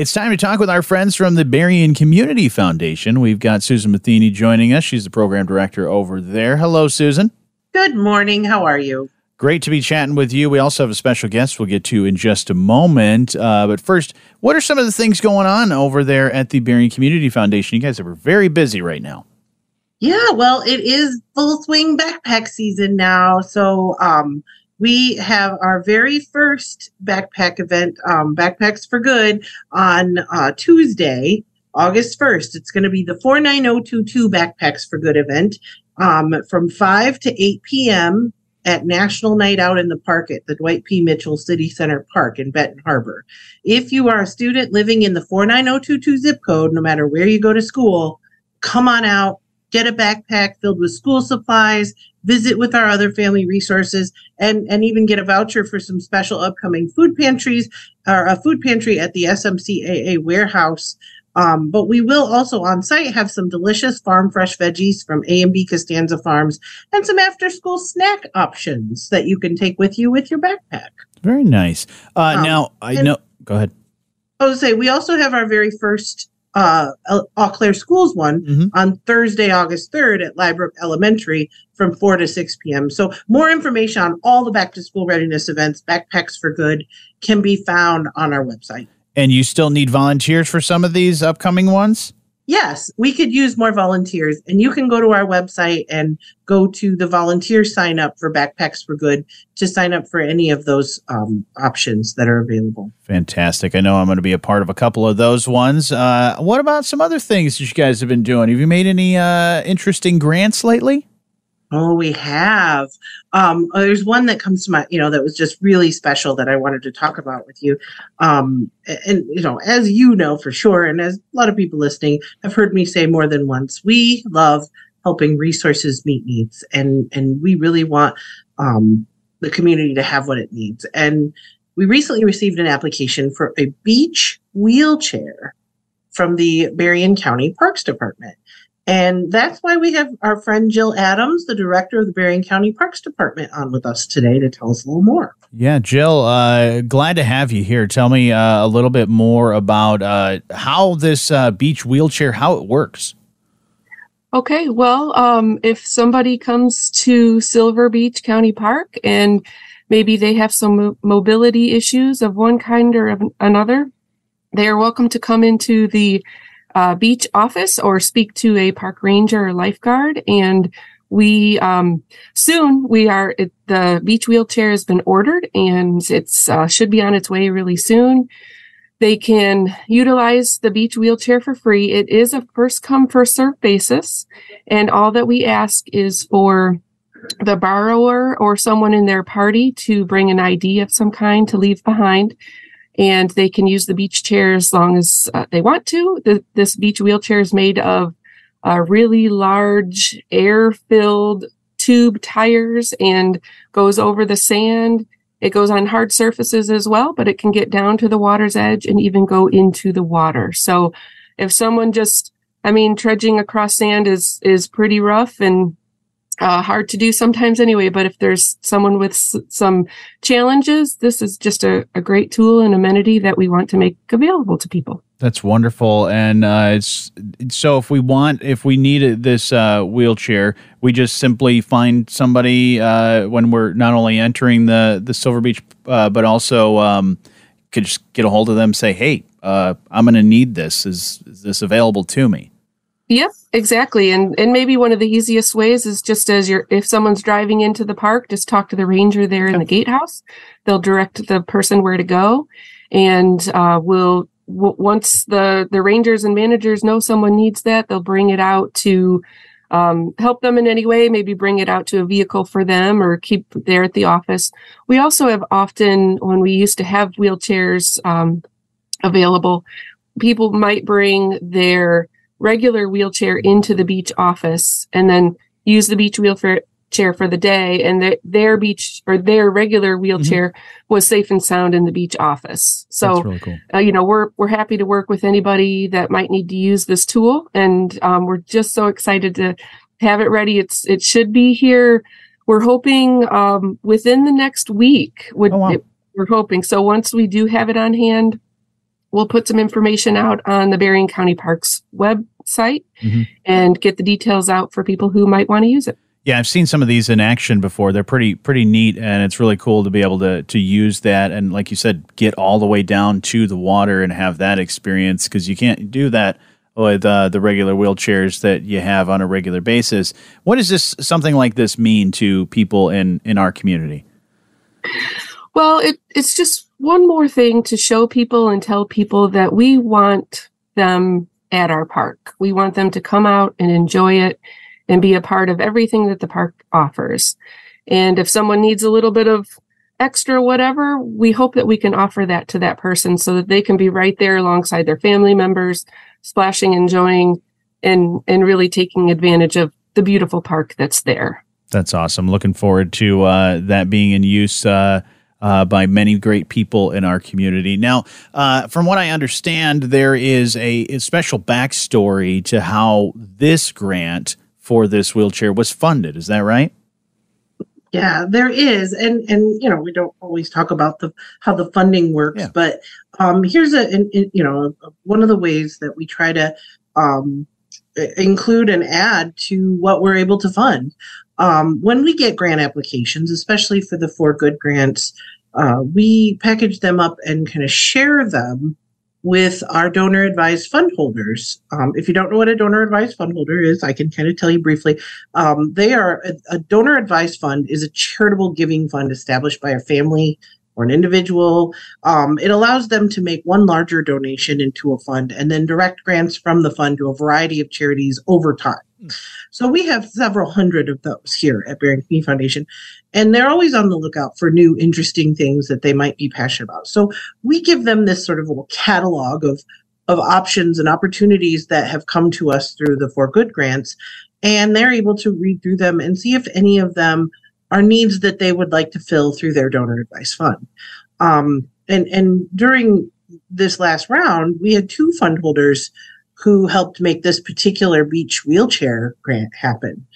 It's time to talk with our friends from the Berrien Community Foundation. We've got Susan Matheny joining us. She's the program director over there. Hello, Susan. Good morning. How are you? Great to be chatting with you. We also have a special guest we'll get to in just a moment. Uh, but first, what are some of the things going on over there at the Berrien Community Foundation? You guys are very busy right now. Yeah, well, it is full swing backpack season now. So, um, we have our very first backpack event, um, Backpacks for Good, on uh, Tuesday, August 1st. It's going to be the 49022 Backpacks for Good event um, from 5 to 8 p.m. at National Night Out in the Park at the Dwight P. Mitchell City Center Park in Benton Harbor. If you are a student living in the 49022 zip code, no matter where you go to school, come on out, get a backpack filled with school supplies, visit with our other family resources, and, and even get a voucher for some special upcoming food pantries or a food pantry at the SMCAA warehouse. Um, but we will also on site have some delicious farm fresh veggies from A and B Costanza Farms and some after school snack options that you can take with you with your backpack. Very nice. Uh, um, now, I know, go ahead. I was say we also have our very first uh, Eau Claire Schools one mm-hmm. on Thursday, August 3rd at Lybrook Elementary from 4 to 6 p.m. So more information on all the back to school readiness events, Backpacks for Good, can be found on our website. And you still need volunteers for some of these upcoming ones? Yes, we could use more volunteers. And you can go to our website and go to the volunteer sign up for Backpacks for Good to sign up for any of those um, options that are available. Fantastic. I know I'm going to be a part of a couple of those ones. Uh, what about some other things that you guys have been doing? Have you made any uh, interesting grants lately? Oh, we have. Um, oh, there's one that comes to my, you know, that was just really special that I wanted to talk about with you. Um, and, you know, as you know for sure, and as a lot of people listening have heard me say more than once, we love helping resources meet needs, and and we really want um, the community to have what it needs. And we recently received an application for a beach wheelchair from the Berrien County Parks Department. And that's why we have our friend Jill Adams, the director of the Berrien County Parks Department, on with us today to tell us a little more. Yeah, Jill, uh, glad to have you here. Tell me uh, a little bit more about uh, how this uh, beach wheelchair, how it works. Okay, well, um, if somebody comes to Silver Beach County Park and maybe they have some mo- mobility issues of one kind or of another, they are welcome to come into the uh, beach office or speak to a park ranger or lifeguard. And we um, soon we are the beach wheelchair has been ordered and it's uh, should be on its way really soon. They can utilize the beach wheelchair for free. It is a first come first serve basis, and all that we ask is for the borrower or someone in their party to bring an ID of some kind to leave behind and they can use the beach chair as long as uh, they want to. The, this beach wheelchair is made of uh, really large air filled tube tires and goes over the sand. It goes on hard surfaces as well, but it can get down to the water's edge and even go into the water. So if someone just, I mean, trudging across sand is, is pretty rough and uh, hard to do sometimes anyway. But if there's someone with s- some challenges, this is just a, a, great tool and amenity that we want to make available to people. That's wonderful. And uh, it's so if we want, if we need this uh, wheelchair, we just simply find somebody uh, when we're not only entering the the Silver Beach, uh, but also um, could just get a hold of them, say, "Hey, uh, I'm going to need this. Is, is this available to me?" Yep, exactly. And and maybe one of the easiest ways is just as you're if someone's driving into the park, just talk to the ranger there in the gatehouse. They'll direct the person where to go, and uh, will w- once the the rangers and managers know someone needs that, they'll bring it out to um, help them in any way. Maybe bring it out to a vehicle for them, or keep there at the office. We also have often when we used to have wheelchairs um, available, people might bring their regular wheelchair into the beach office and then use the beach wheelchair for the day and the, their beach or their regular wheelchair mm-hmm. was safe and sound in the beach office so really cool. uh, you know we're we're happy to work with anybody that might need to use this tool and um, we're just so excited to have it ready it's it should be here we're hoping um, within the next week would oh, wow. it, we're hoping so once we do have it on hand we'll put some information out on the Berrien County Parks website mm-hmm. and get the details out for people who might want to use it. Yeah, I've seen some of these in action before. They're pretty pretty neat, and it's really cool to be able to to use that and, like you said, get all the way down to the water and have that experience because you can't do that with uh, the regular wheelchairs that you have on a regular basis. What does this something like this mean to people in in our community? Well, it, it's just one more thing to show people and tell people that we want them at our park. We want them to come out and enjoy it and be a part of everything that the park offers. And if someone needs a little bit of extra whatever, we hope that we can offer that to that person so that they can be right there alongside their family members, splashing, enjoying, and and really taking advantage of the beautiful park that's there. That's awesome. Looking forward to uh, that being in use. Uh, uh, by many great people in our community. Now, uh, from what I understand, there is a, a, special backstory to how this grant for this wheelchair was funded. Is that right? Yeah, there is, and and you know we don't always talk about the how the funding works, yeah. but um, here's a you know one of the ways that we try to um, include and add to what we're able to fund. Um, when we get grant applications, especially for the For Good grants, uh, we package them up and kind of share them with our donor advised fund holders. Um, if you don't know what a donor advised fund holder is, I can kind of tell you briefly. Um, they are a, a, donor advised fund is a charitable giving fund established by a family or an individual. Um, it allows them to make one larger donation into a fund and then direct grants from the fund to a variety of charities over time. So we have several hundred of those here at Berrien Community Foundation, and they're always on the lookout for new, interesting things that they might be passionate about. So we give them this sort of little catalog of of options and opportunities that have come to us through the For Good grants, and they're able to read through them and see if any of them are needs that they would like to fill through their donor advised fund. Um, and and during this last round, we had two fund holders who helped make this particular beach wheelchair grant happen.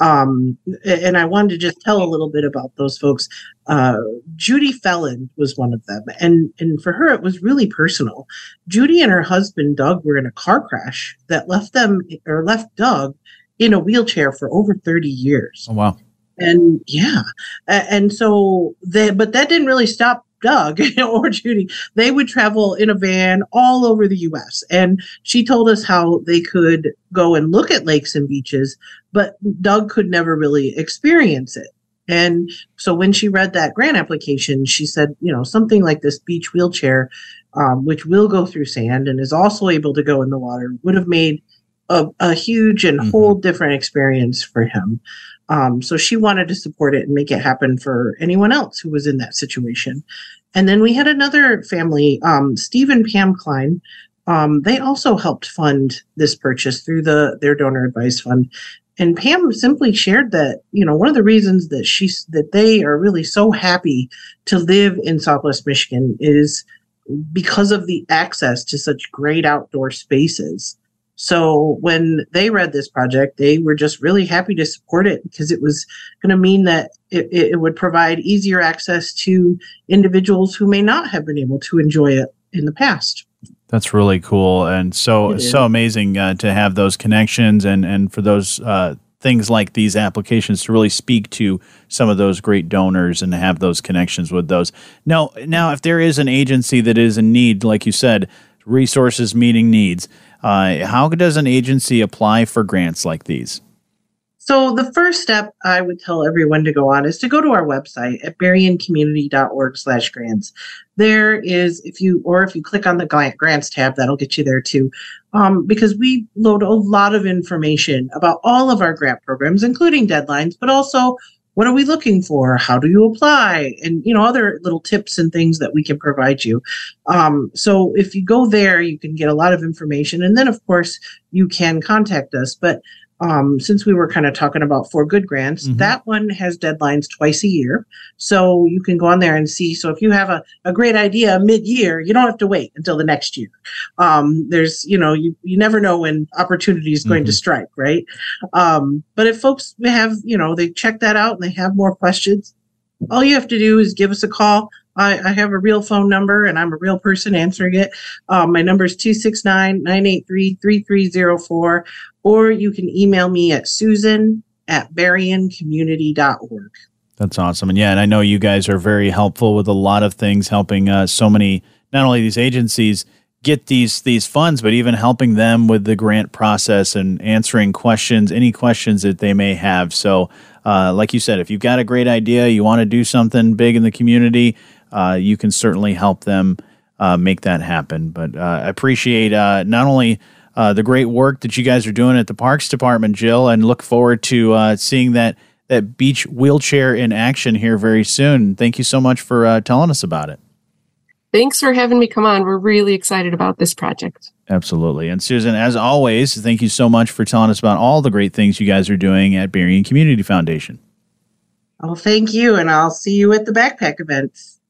Um, and I wanted to just tell a little bit about those folks. Uh, Judy Felland was one of them, and and for her it was really personal. Judy and her husband Doug were in a car crash that left them or left Doug in a wheelchair for over thirty years. Oh wow! And yeah, and so they, but that didn't really stop Doug or Judy, they would travel in a van all over the US. And she told us how they could go and look at lakes and beaches, but Doug could never really experience it. And so when she read that grant application, she said, you know, something like this beach wheelchair, um, which will go through sand and is also able to go in the water, would have made a, a huge and mm-hmm. whole different experience for him. Um, so she wanted to support it and make it happen for anyone else who was in that situation. And then we had another family, um, Steve and Pam Klein. Um, they also helped fund this purchase through the their donor advised fund. And Pam simply shared that you know one of the reasons that she's that they are really so happy to live in Southwest Michigan is because of the access to such great outdoor spaces. So when they read this project, they were just really happy to support it because it was going to mean that it, it, would provide easier access to individuals who may not have been able to enjoy it in the past. That's really cool and so so amazing uh, to have those connections and and for those uh, things like these applications to really speak to some of those great donors and have those connections with those. Now, now if there is an agency that is in need, like you said, resources meeting needs uh, how does an agency apply for grants like these? So the first step I would tell everyone to go on is to go to our website at berriencommunity.org slash grants. There is, if you, or if you click on the grant grants tab, that'll get you there too. Um, because we load a lot of information about all of our grant programs, including deadlines, but also what are we looking for? How do you apply? And you know other little tips and things that we can provide you. Um, so if you go there you can get a lot of information. And then of course you can contact us. But um, since we were kind of talking about for good grants, mm-hmm. that one has deadlines twice a year. So you can go on there and see. So if you have a, a great idea mid year, you don't have to wait until the next year. Um, there's, you know, you, you never know when opportunity is going mm-hmm. to strike, right? Um, but if folks have, you know, they check that out and they have more questions, all you have to do is give us a call. I, I have a real phone number and I'm a real person answering it. Um, my number is 269 983 3304, or you can email me at susan at berriencommunity.org. That's awesome. And yeah, and I know you guys are very helpful with a lot of things, helping uh, so many, not only these agencies get these these funds, but even helping them with the grant process and answering questions, any questions that they may have. So, uh, like you said, if you've got a great idea, you want to do something big in the community, uh, you can certainly help them uh, make that happen. But uh, I appreciate uh, not only uh, the great work that you guys are doing at the Parks Department, Jill, and look forward to seeing that that beach wheelchair in action here very soon. Thank you so much for telling us about it. Thanks for having me come on. We're really excited about this project. Absolutely. And Susan, as always, thank you so much for telling us about all the great things you guys are doing at Berrien Community Foundation. Oh, thank you. And I'll see you at the backpack events.